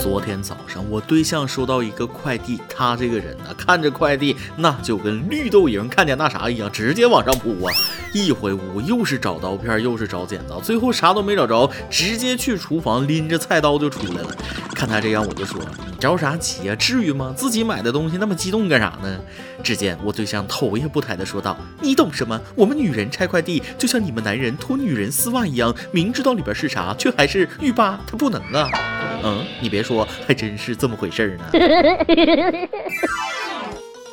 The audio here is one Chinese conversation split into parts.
昨天早上我对象收到一个快递，他这个人呢，看着快递那就跟绿豆蝇看见那啥一样，直接往上扑啊！一回屋又是找刀片，又是找剪刀，最后啥都没找着，直接去厨房拎着菜刀就出来了。看他这样，我就说你着啥急啊？至于吗？自己买的东西那么激动干啥呢？只见我对象头也不抬的说道：“你懂什么？我们女人拆快递就像你们男人脱女人丝袜一样，明知道里边是啥，却还是欲罢他不能啊！”嗯，你别说，还真是这么回事呢。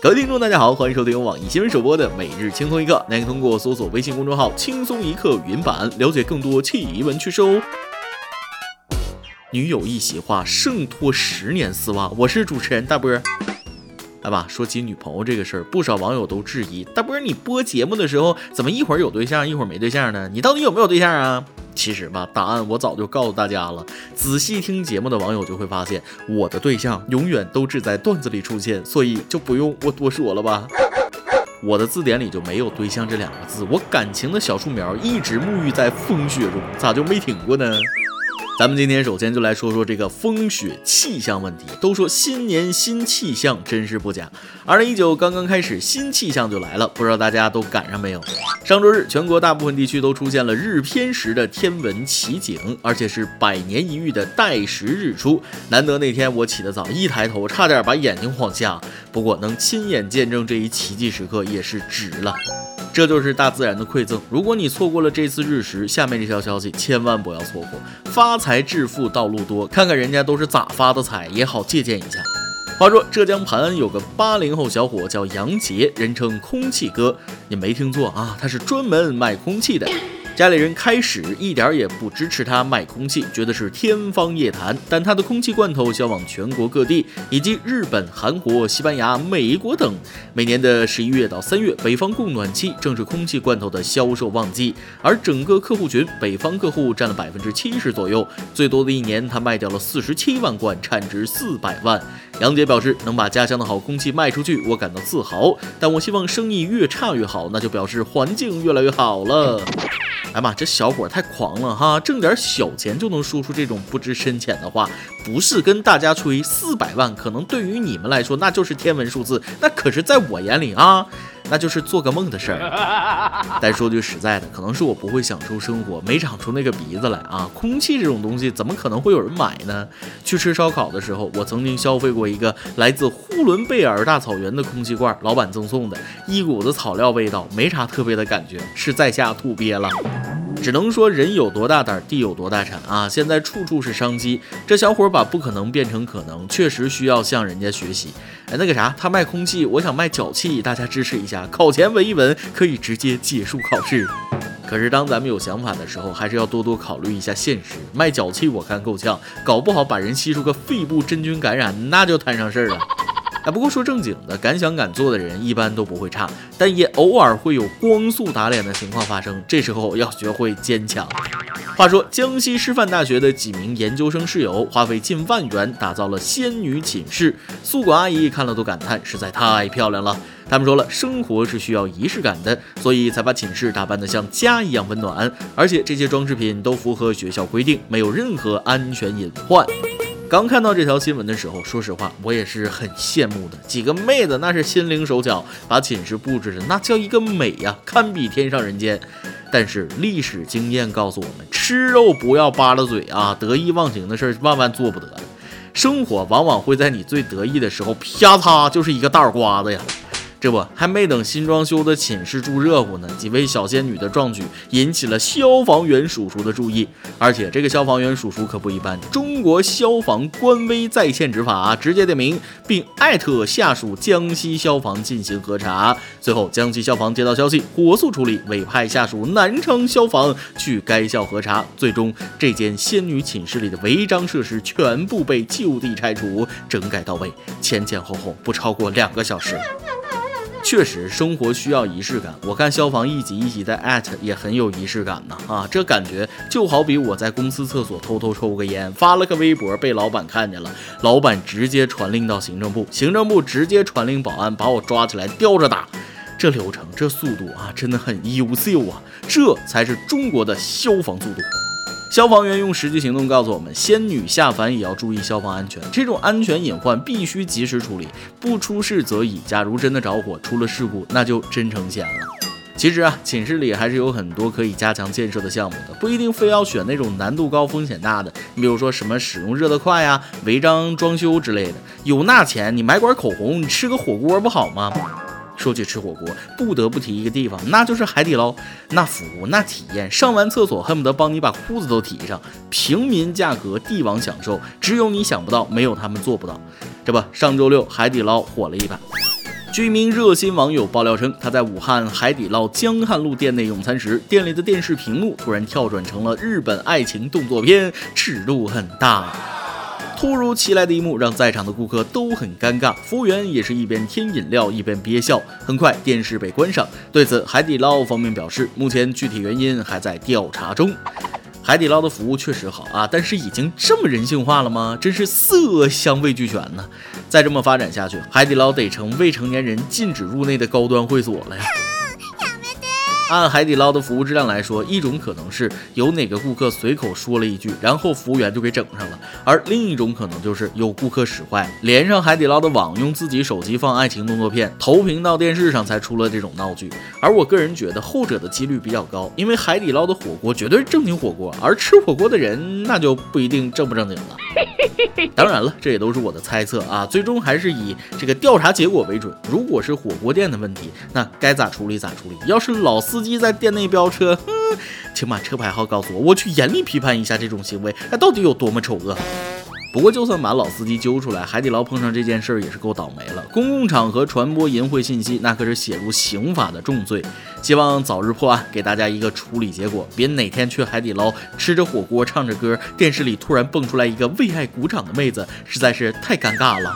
各位听众，大家好，欢迎收听由网易新闻首播的《每日轻松一刻》，您可以通过搜索微信公众号“轻松一刻”语音版了解更多奇闻趣事哦。女友一席话胜脱十年丝袜，我是主持人大波。来吧，说起女朋友这个事儿，不少网友都质疑大波，你播节目的时候怎么一会儿有对象，一会儿没对象呢？你到底有没有对象啊？其实吧，答案我早就告诉大家了。仔细听节目的网友就会发现，我的对象永远都只在段子里出现，所以就不用我多说了吧。我的字典里就没有对象这两个字，我感情的小树苗一直沐浴在风雪中，咋就没挺过呢？咱们今天首先就来说说这个风雪气象问题。都说新年新气象，真是不假。二零一九刚刚开始，新气象就来了，不知道大家都赶上没有？上周日，全国大部分地区都出现了日偏食的天文奇景，而且是百年一遇的带食日出。难得那天我起得早，一抬头差点把眼睛晃瞎。不过能亲眼见证这一奇迹时刻，也是值了。这就是大自然的馈赠。如果你错过了这次日食，下面这条消息千万不要错过。发财致富道路多，看看人家都是咋发的财，也好借鉴一下。话说浙江盘安有个八零后小伙叫杨杰，人称空气哥。你没听错啊，他是专门卖空气的。家里人开始一点也不支持他卖空气，觉得是天方夜谭。但他的空气罐头销往全国各地，以及日本、韩国、西班牙、美国等。每年的十一月到三月，北方供暖期正是空气罐头的销售旺季，而整个客户群，北方客户占了百分之七十左右。最多的一年，他卖掉了四十七万罐，产值四百万。杨姐表示，能把家乡的好空气卖出去，我感到自豪。但我希望生意越差越好，那就表示环境越来越好了。哎妈，这小伙太狂了哈！挣点小钱就能说出这种不知深浅的话，不是跟大家吹四百万，可能对于你们来说那就是天文数字，那可是在我眼里啊。那就是做个梦的事儿。但说句实在的，可能是我不会享受生活，没长出那个鼻子来啊。空气这种东西，怎么可能会有人买呢？去吃烧烤的时候，我曾经消费过一个来自呼伦贝尔大草原的空气罐，老板赠送的，一股子草料味道，没啥特别的感觉，是在下吐憋了。只能说人有多大胆，地有多大产啊！现在处处是商机，这小伙把不可能变成可能，确实需要向人家学习。哎，那个啥，他卖空气，我想卖脚气，大家支持一下。考前闻一闻，可以直接结束考试。可是当咱们有想法的时候，还是要多多考虑一下现实。卖脚气我看够呛，搞不好把人吸出个肺部真菌感染，那就摊上事儿了。哎，不过说正经的，敢想敢做的人一般都不会差，但也偶尔会有光速打脸的情况发生，这时候要学会坚强。话说，江西师范大学的几名研究生室友花费近万元打造了仙女寝室，宿管阿姨看了都感叹，实在太漂亮了。他们说了，生活是需要仪式感的，所以才把寝室打扮得像家一样温暖，而且这些装饰品都符合学校规定，没有任何安全隐患。刚看到这条新闻的时候，说实话，我也是很羡慕的。几个妹子那是心灵手巧，把寝室布置的那叫一个美呀，堪比天上人间。但是历史经验告诉我们，吃肉不要扒拉嘴啊，得意忘形的事儿万万做不得。生活往往会在你最得意的时候，啪嚓就是一个大耳刮子呀。这不还没等新装修的寝室住热乎呢，几位小仙女的壮举引起了消防员叔叔的注意，而且这个消防员叔叔可不一般，中国消防官微在线执法，直接点名并艾特下属江西消防进行核查。随后江西消防接到消息，火速处理，委派下属南昌消防去该校核查。最终，这间仙女寝室里的违章设施全部被就地拆除，整改到位，前前后后不超过两个小时。确实，生活需要仪式感。我看消防一级一级的艾特也很有仪式感呢。啊，这感觉就好比我在公司厕所偷偷抽个烟，发了个微博被老板看见了，老板直接传令到行政部，行政部直接传令保安把我抓起来吊着打。这流程，这速度啊，真的很优秀啊！这才是中国的消防速度。消防员用实际行动告诉我们，仙女下凡也要注意消防安全，这种安全隐患必须及时处理，不出事则已。假如真的着火，出了事故，那就真成仙了。其实啊，寝室里还是有很多可以加强建设的项目的，不一定非要选那种难度高、风险大的。你比如说什么使用热得快呀、违章装修之类的，有那钱你买管口红，你吃个火锅不好吗？说起吃火锅，不得不提一个地方，那就是海底捞。那服务、那体验，上完厕所恨不得帮你把裤子都提上。平民价格，帝王享受，只有你想不到，没有他们做不到。这不，上周六海底捞火了一把。据一名热心网友爆料称，他在武汉海底捞江汉路店内用餐时，店里的电视屏幕突然跳转成了日本爱情动作片，尺度很大。突如其来的一幕让在场的顾客都很尴尬，服务员也是一边添饮料一边憋笑。很快，电视被关上。对此，海底捞方面表示，目前具体原因还在调查中。海底捞的服务确实好啊，但是已经这么人性化了吗？真是色香味俱全呢！再这么发展下去，海底捞得成未成年人禁止入内的高端会所了呀！按海底捞的服务质量来说，一种可能是有哪个顾客随口说了一句，然后服务员就给整上了；而另一种可能就是有顾客使坏，连上海底捞的网，用自己手机放爱情动作片，投屏到电视上，才出了这种闹剧。而我个人觉得后者的几率比较高，因为海底捞的火锅绝对是正经火锅，而吃火锅的人那就不一定正不正经了。当然了，这也都是我的猜测啊，最终还是以这个调查结果为准。如果是火锅店的问题，那该咋处理咋处理。要是老司机在店内飙车，哼，请把车牌号告诉我，我去严厉批判一下这种行为，那到底有多么丑恶？不过，就算把老司机揪出来，海底捞碰上这件事儿也是够倒霉了。公共场合传播淫秽信息，那可是写入刑法的重罪。希望早日破案，给大家一个处理结果，别哪天去海底捞吃着火锅，唱着歌，电视里突然蹦出来一个为爱鼓掌的妹子，实在是太尴尬了。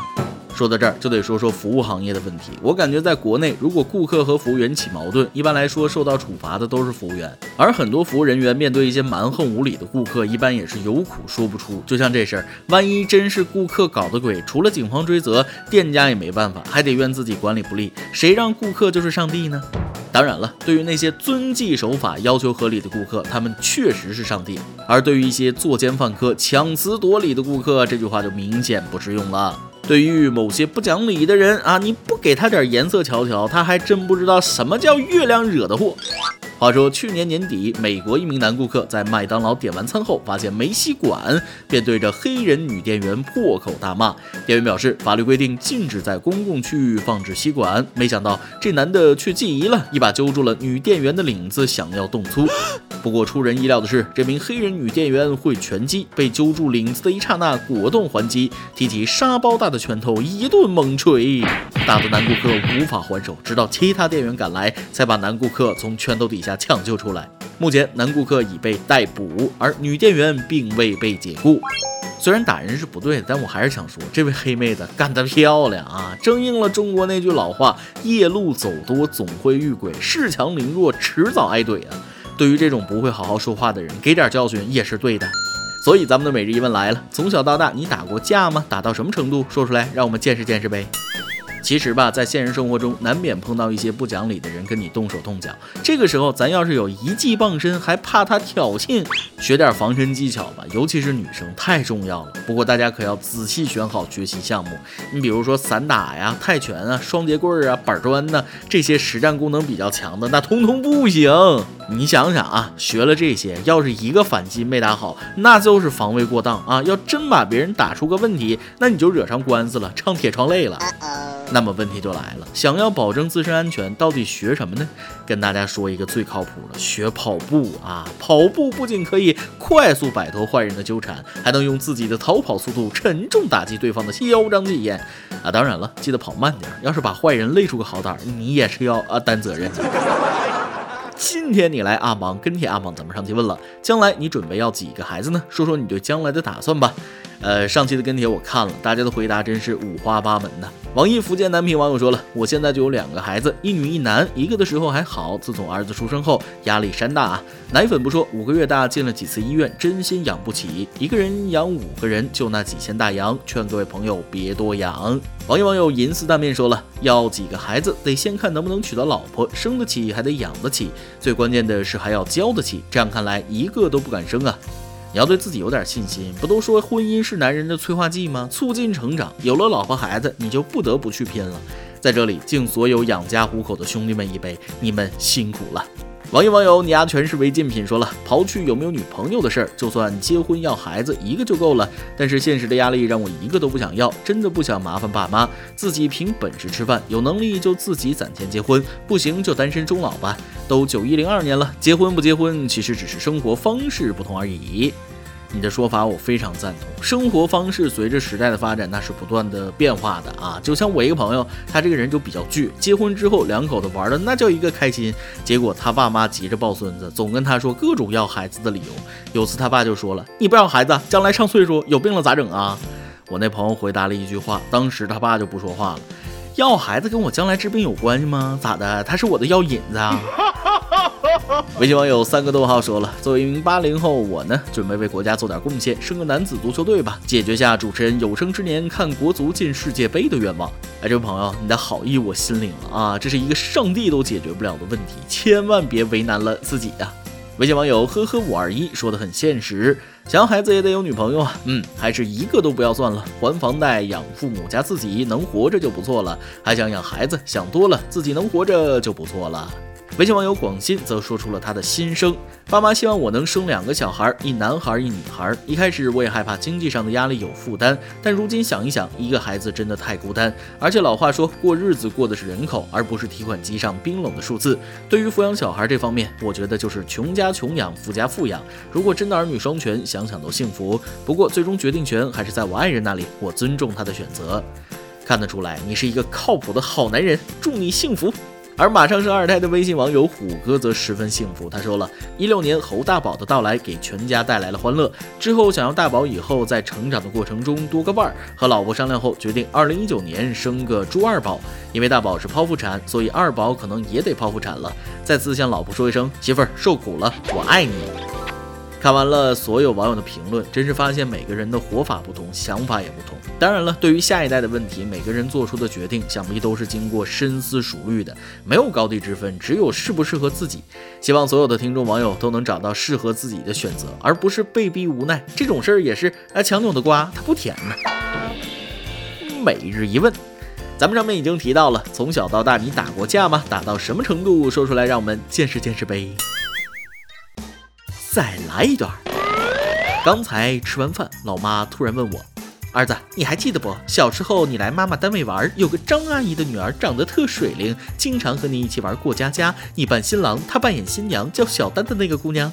说到这儿，就得说说服务行业的问题。我感觉在国内，如果顾客和服务员起矛盾，一般来说受到处罚的都是服务员。而很多服务人员面对一些蛮横无理的顾客，一般也是有苦说不出。就像这事儿，万一真是顾客搞的鬼，除了警方追责，店家也没办法，还得怨自己管理不力。谁让顾客就是上帝呢？当然了，对于那些遵纪守法、要求合理的顾客，他们确实是上帝；而对于一些作奸犯科、强词夺理的顾客，这句话就明显不适用了。对于某些不讲理的人啊，你不给他点颜色瞧瞧，他还真不知道什么叫月亮惹的祸。话说去年年底，美国一名男顾客在麦当劳点完餐后，发现没吸管，便对着黑人女店员破口大骂。店员表示，法律规定禁止在公共区域放置吸管，没想到这男的却记疑了，一把揪住了女店员的领子，想要动粗。不过出人意料的是，这名黑人女店员会拳击，被揪住领子的一刹那果断还击，提起沙包大的拳头一顿猛捶，打得男顾客无法还手，直到其他店员赶来，才把男顾客从拳头底下。抢救出来，目前男顾客已被逮捕，而女店员并未被解雇。虽然打人是不对的，但我还是想说，这位黑妹子干得漂亮啊！正应了中国那句老话：“夜路走多总会遇鬼，恃强凌弱迟早挨怼啊！”对于这种不会好好说话的人，给点教训也是对的。所以咱们的每日一问来了：从小到大，你打过架吗？打到什么程度？说出来，让我们见识见识呗。其实吧，在现实生活中，难免碰到一些不讲理的人跟你动手动脚。这个时候，咱要是有一技傍身，还怕他挑衅？学点防身技巧吧，尤其是女生，太重要了。不过大家可要仔细选好学习项目。你比如说散打呀、泰拳啊、双截棍啊、板砖呢，这些实战功能比较强的，那通通不行。你想想啊，学了这些，要是一个反击没打好，那就是防卫过当啊。要真把别人打出个问题，那你就惹上官司了，唱铁窗泪了。那么问题就来了，想要保证自身安全，到底学什么呢？跟大家说一个最靠谱的，学跑步啊！跑步不仅可以快速摆脱坏人的纠缠，还能用自己的逃跑速度沉重打击对方的嚣张气焰啊！当然了，记得跑慢点，要是把坏人累出个好歹，你也是要啊担责任。今天你来阿芒跟帖阿芒咱们上去问了，将来你准备要几个孩子呢？说说你对将来的打算吧。呃，上期的跟帖我看了，大家的回答真是五花八门呐。网易福建南平网友说了，我现在就有两个孩子，一女一男，一个的时候还好，自从儿子出生后，压力山大啊。奶粉不说，五个月大，进了几次医院，真心养不起，一个人养五个人，就那几千大洋，劝各位朋友别多养。网易网友银丝大面说了，要几个孩子，得先看能不能娶到老婆，生得起还得养得起，最关键的是还要交得起，这样看来一个都不敢生啊。你要对自己有点信心。不都说婚姻是男人的催化剂吗？促进成长。有了老婆孩子，你就不得不去拼了。在这里敬所有养家糊口的兄弟们一杯，你们辛苦了。网友网友，你丫全是违禁品。说了，刨去有没有女朋友的事儿，就算结婚要孩子一个就够了。但是现实的压力让我一个都不想要，真的不想麻烦爸妈，自己凭本事吃饭，有能力就自己攒钱结婚，不行就单身终老吧。都九一零二年了，结婚不结婚，其实只是生活方式不同而已。你的说法我非常赞同。生活方式随着时代的发展，那是不断的变化的啊。就像我一个朋友，他这个人就比较倔，结婚之后两口子玩的那叫一个开心，结果他爸妈急着抱孙子，总跟他说各种要孩子的理由。有次他爸就说了：“你不要孩子，将来上岁数有病了咋整啊？”我那朋友回答了一句话，当时他爸就不说话了：“要孩子跟我将来治病有关系吗？咋的？他是我的药引子啊？” 微信网友三个逗号说了：“作为一名八零后，我呢准备为国家做点贡献，生个男子足球队吧，解决下主持人有生之年看国足进世界杯的愿望。”哎，这位朋友，你的好意我心领了啊，这是一个上帝都解决不了的问题，千万别为难了自己呀。微信网友呵呵五二一说的很现实，想要孩子也得有女朋友啊，嗯，还是一个都不要算了，还房贷养父母加自己能活着就不错了，还想养孩子，想多了，自己能活着就不错了。微信网友广信则说出了他的心声：爸妈希望我能生两个小孩，一男孩一女孩。一开始我也害怕经济上的压力有负担，但如今想一想，一个孩子真的太孤单。而且老话说，过日子过的是人口，而不是提款机上冰冷的数字。对于抚养小孩这方面，我觉得就是穷家穷养，富家富养。如果真的儿女双全，想想都幸福。不过最终决定权还是在我爱人那里，我尊重他的选择。看得出来，你是一个靠谱的好男人，祝你幸福。而马上生二胎的微信网友虎哥则十分幸福。他说了一六年侯大宝的到来给全家带来了欢乐，之后想要大宝以后在成长的过程中多个伴儿，和老婆商量后决定二零一九年生个猪二宝。因为大宝是剖腹产，所以二宝可能也得剖腹产了。再次向老婆说一声，媳妇儿受苦了，我爱你。看完了所有网友的评论，真是发现每个人的活法不同，想法也不同。当然了，对于下一代的问题，每个人做出的决定，想必都是经过深思熟虑的，没有高低之分，只有适不适合自己。希望所有的听众网友都能找到适合自己的选择，而不是被逼无奈。这种事儿也是，啊，强扭的瓜它不甜呢。每日一问，咱们上面已经提到了，从小到大你打过架吗？打到什么程度？说出来让我们见识见识呗。再来一段。刚才吃完饭，老妈突然问我：“儿子，你还记得不？小时候你来妈妈单位玩，有个张阿姨的女儿，长得特水灵，经常和你一起玩过家家。你扮新郎，她扮演新娘，叫小丹的那个姑娘。”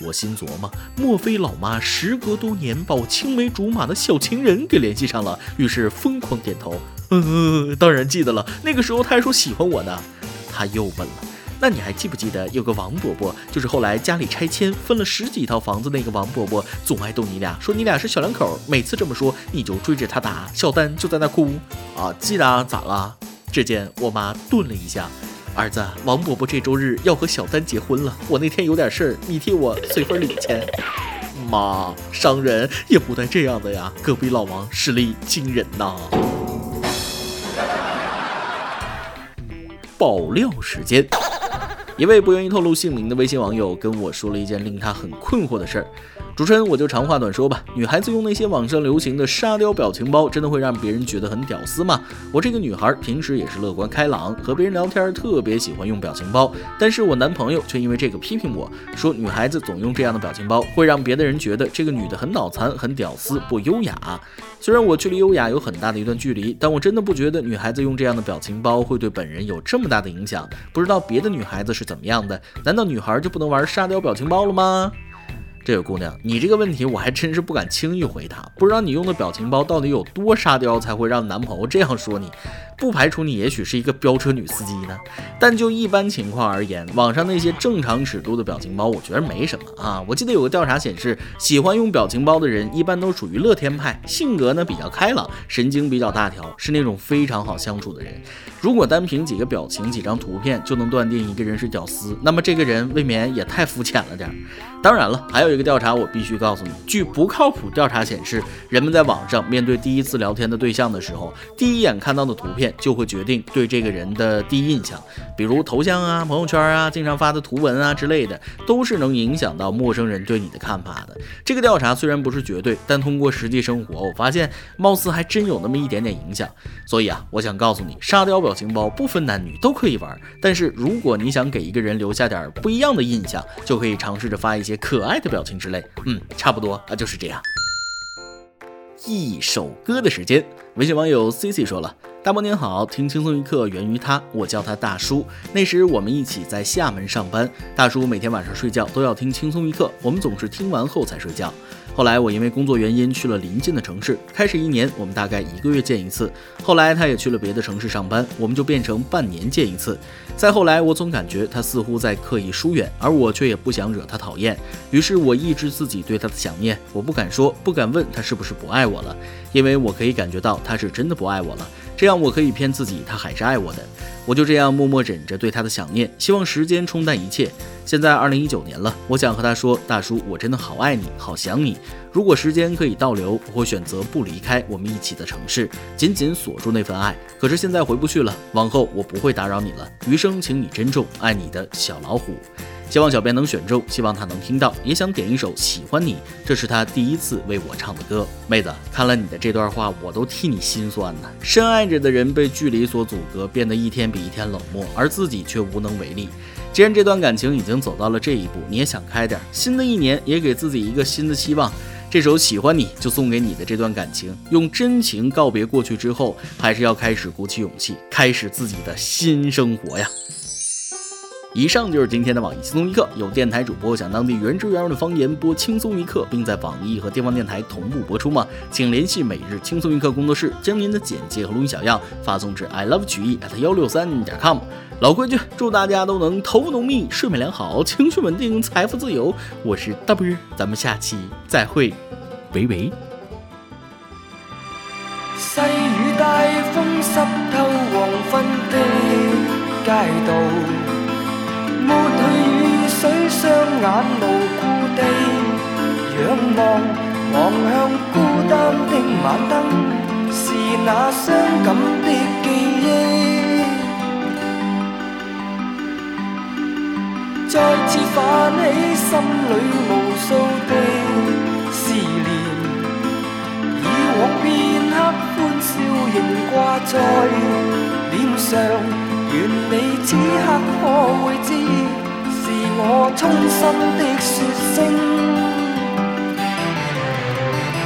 我心琢磨，莫非老妈时隔多年把我青梅竹马的小情人给联系上了？于是疯狂点头：“嗯，当然记得了。那个时候她还说喜欢我呢。”她又问了。那你还记不记得有个王伯伯，就是后来家里拆迁分了十几套房子那个王伯伯，总爱逗你俩，说你俩是小两口，每次这么说你就追着他打，小丹就在那哭啊，记得啊，咋了？只见我妈顿了一下，儿子，王伯伯这周日要和小丹结婚了，我那天有点事儿，你替我随份礼钱。妈，商人也不带这样的呀，隔壁老王实力惊人呐。爆料时间。一位不愿意透露姓名的微信网友跟我说了一件令他很困惑的事儿。主持人，我就长话短说吧。女孩子用那些网上流行的沙雕表情包，真的会让别人觉得很屌丝吗？我这个女孩平时也是乐观开朗，和别人聊天特别喜欢用表情包，但是我男朋友却因为这个批评我说，女孩子总用这样的表情包，会让别的人觉得这个女的很脑残、很屌丝、不优雅。虽然我距离优雅有很大的一段距离，但我真的不觉得女孩子用这样的表情包会对本人有这么大的影响。不知道别的女孩子是怎么样的？难道女孩就不能玩沙雕表情包了吗？这位姑娘，你这个问题我还真是不敢轻易回答。不知道你用的表情包到底有多沙雕，才会让男朋友这样说你？不排除你也许是一个飙车女司机呢。但就一般情况而言，网上那些正常尺度的表情包，我觉得没什么啊。我记得有个调查显示，喜欢用表情包的人一般都属于乐天派，性格呢比较开朗，神经比较大条，是那种非常好相处的人。如果单凭几个表情、几张图片就能断定一个人是屌丝，那么这个人未免也太肤浅了点儿。当然了，还有一个调查我必须告诉你，据不靠谱调查显示，人们在网上面对第一次聊天的对象的时候，第一眼看到的图片。就会决定对这个人的第一印象。比如头像啊、朋友圈啊、经常发的图文啊之类的，都是能影响到陌生人对你的看法的。这个调查虽然不是绝对，但通过实际生活，我发现貌似还真有那么一点点影响。所以啊，我想告诉你，沙雕表情包不分男女都可以玩。但是如果你想给一个人留下点不一样的印象，就可以尝试着发一些可爱的表情之类。嗯，差不多啊，就是这样。一首歌的时间，微信网友 C C 说了。大伯您好，听轻松一刻源于他，我叫他大叔。那时我们一起在厦门上班，大叔每天晚上睡觉都要听轻松一刻，我们总是听完后才睡觉。后来我因为工作原因去了邻近的城市，开始一年我们大概一个月见一次。后来他也去了别的城市上班，我们就变成半年见一次。再后来我总感觉他似乎在刻意疏远，而我却也不想惹他讨厌，于是我抑制自己对他的想念，我不敢说，不敢问他是不是不爱我了，因为我可以感觉到他是真的不爱我了。这样我可以骗自己，他还是爱我的。我就这样默默忍着对他的想念，希望时间冲淡一切。现在二零一九年了，我想和他说，大叔，我真的好爱你，好想你。如果时间可以倒流，我会选择不离开我们一起的城市，紧紧锁住那份爱。可是现在回不去了，往后我不会打扰你了。余生，请你珍重，爱你的小老虎。希望小编能选中，希望他能听到，也想点一首《喜欢你》，这是他第一次为我唱的歌。妹子，看了你的这段话，我都替你心酸呐。深爱着的人被距离所阻隔，变得一天比一天冷漠，而自己却无能为力。既然这段感情已经走到了这一步，你也想开点，新的一年也给自己一个新的希望。这首《喜欢你》就送给你的这段感情，用真情告别过去之后，还是要开始鼓起勇气，开始自己的新生活呀。以上就是今天的网易轻松一刻。有电台主播讲当地原汁原味的方言播轻松一刻，并在网易和地方电台同步播出吗？请联系每日轻松一刻工作室，将您的简介和录音小样发送至 i love 曲艺 at 幺六三点 com。老规矩，祝大家都能头发浓密、睡眠良好、情绪稳定、财富自由。我是 W，咱们下期再会。喂喂。细雨大风湿透黄昏的街道。抹去雨水，双眼无故地仰望，望向孤单的晚灯，是那伤感的记忆，再次泛起心里无数的思念。以往片刻欢笑仍挂在脸上。愿你此刻可会知，是我衷心的说声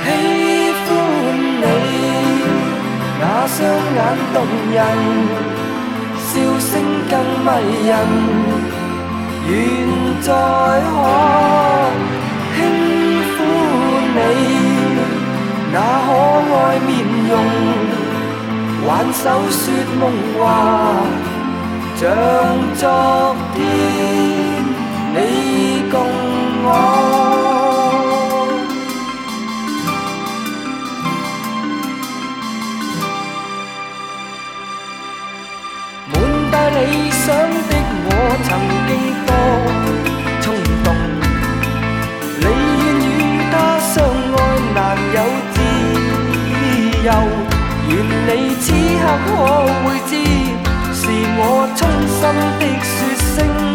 喜欢你。那双眼动人，笑声更迷人。愿再可轻抚你那可爱面容，挽手说梦话。像昨天你共我，满带理想的我曾几多冲动，你愿与他相爱难有自由，愿你此刻可会知。是我衷心的说声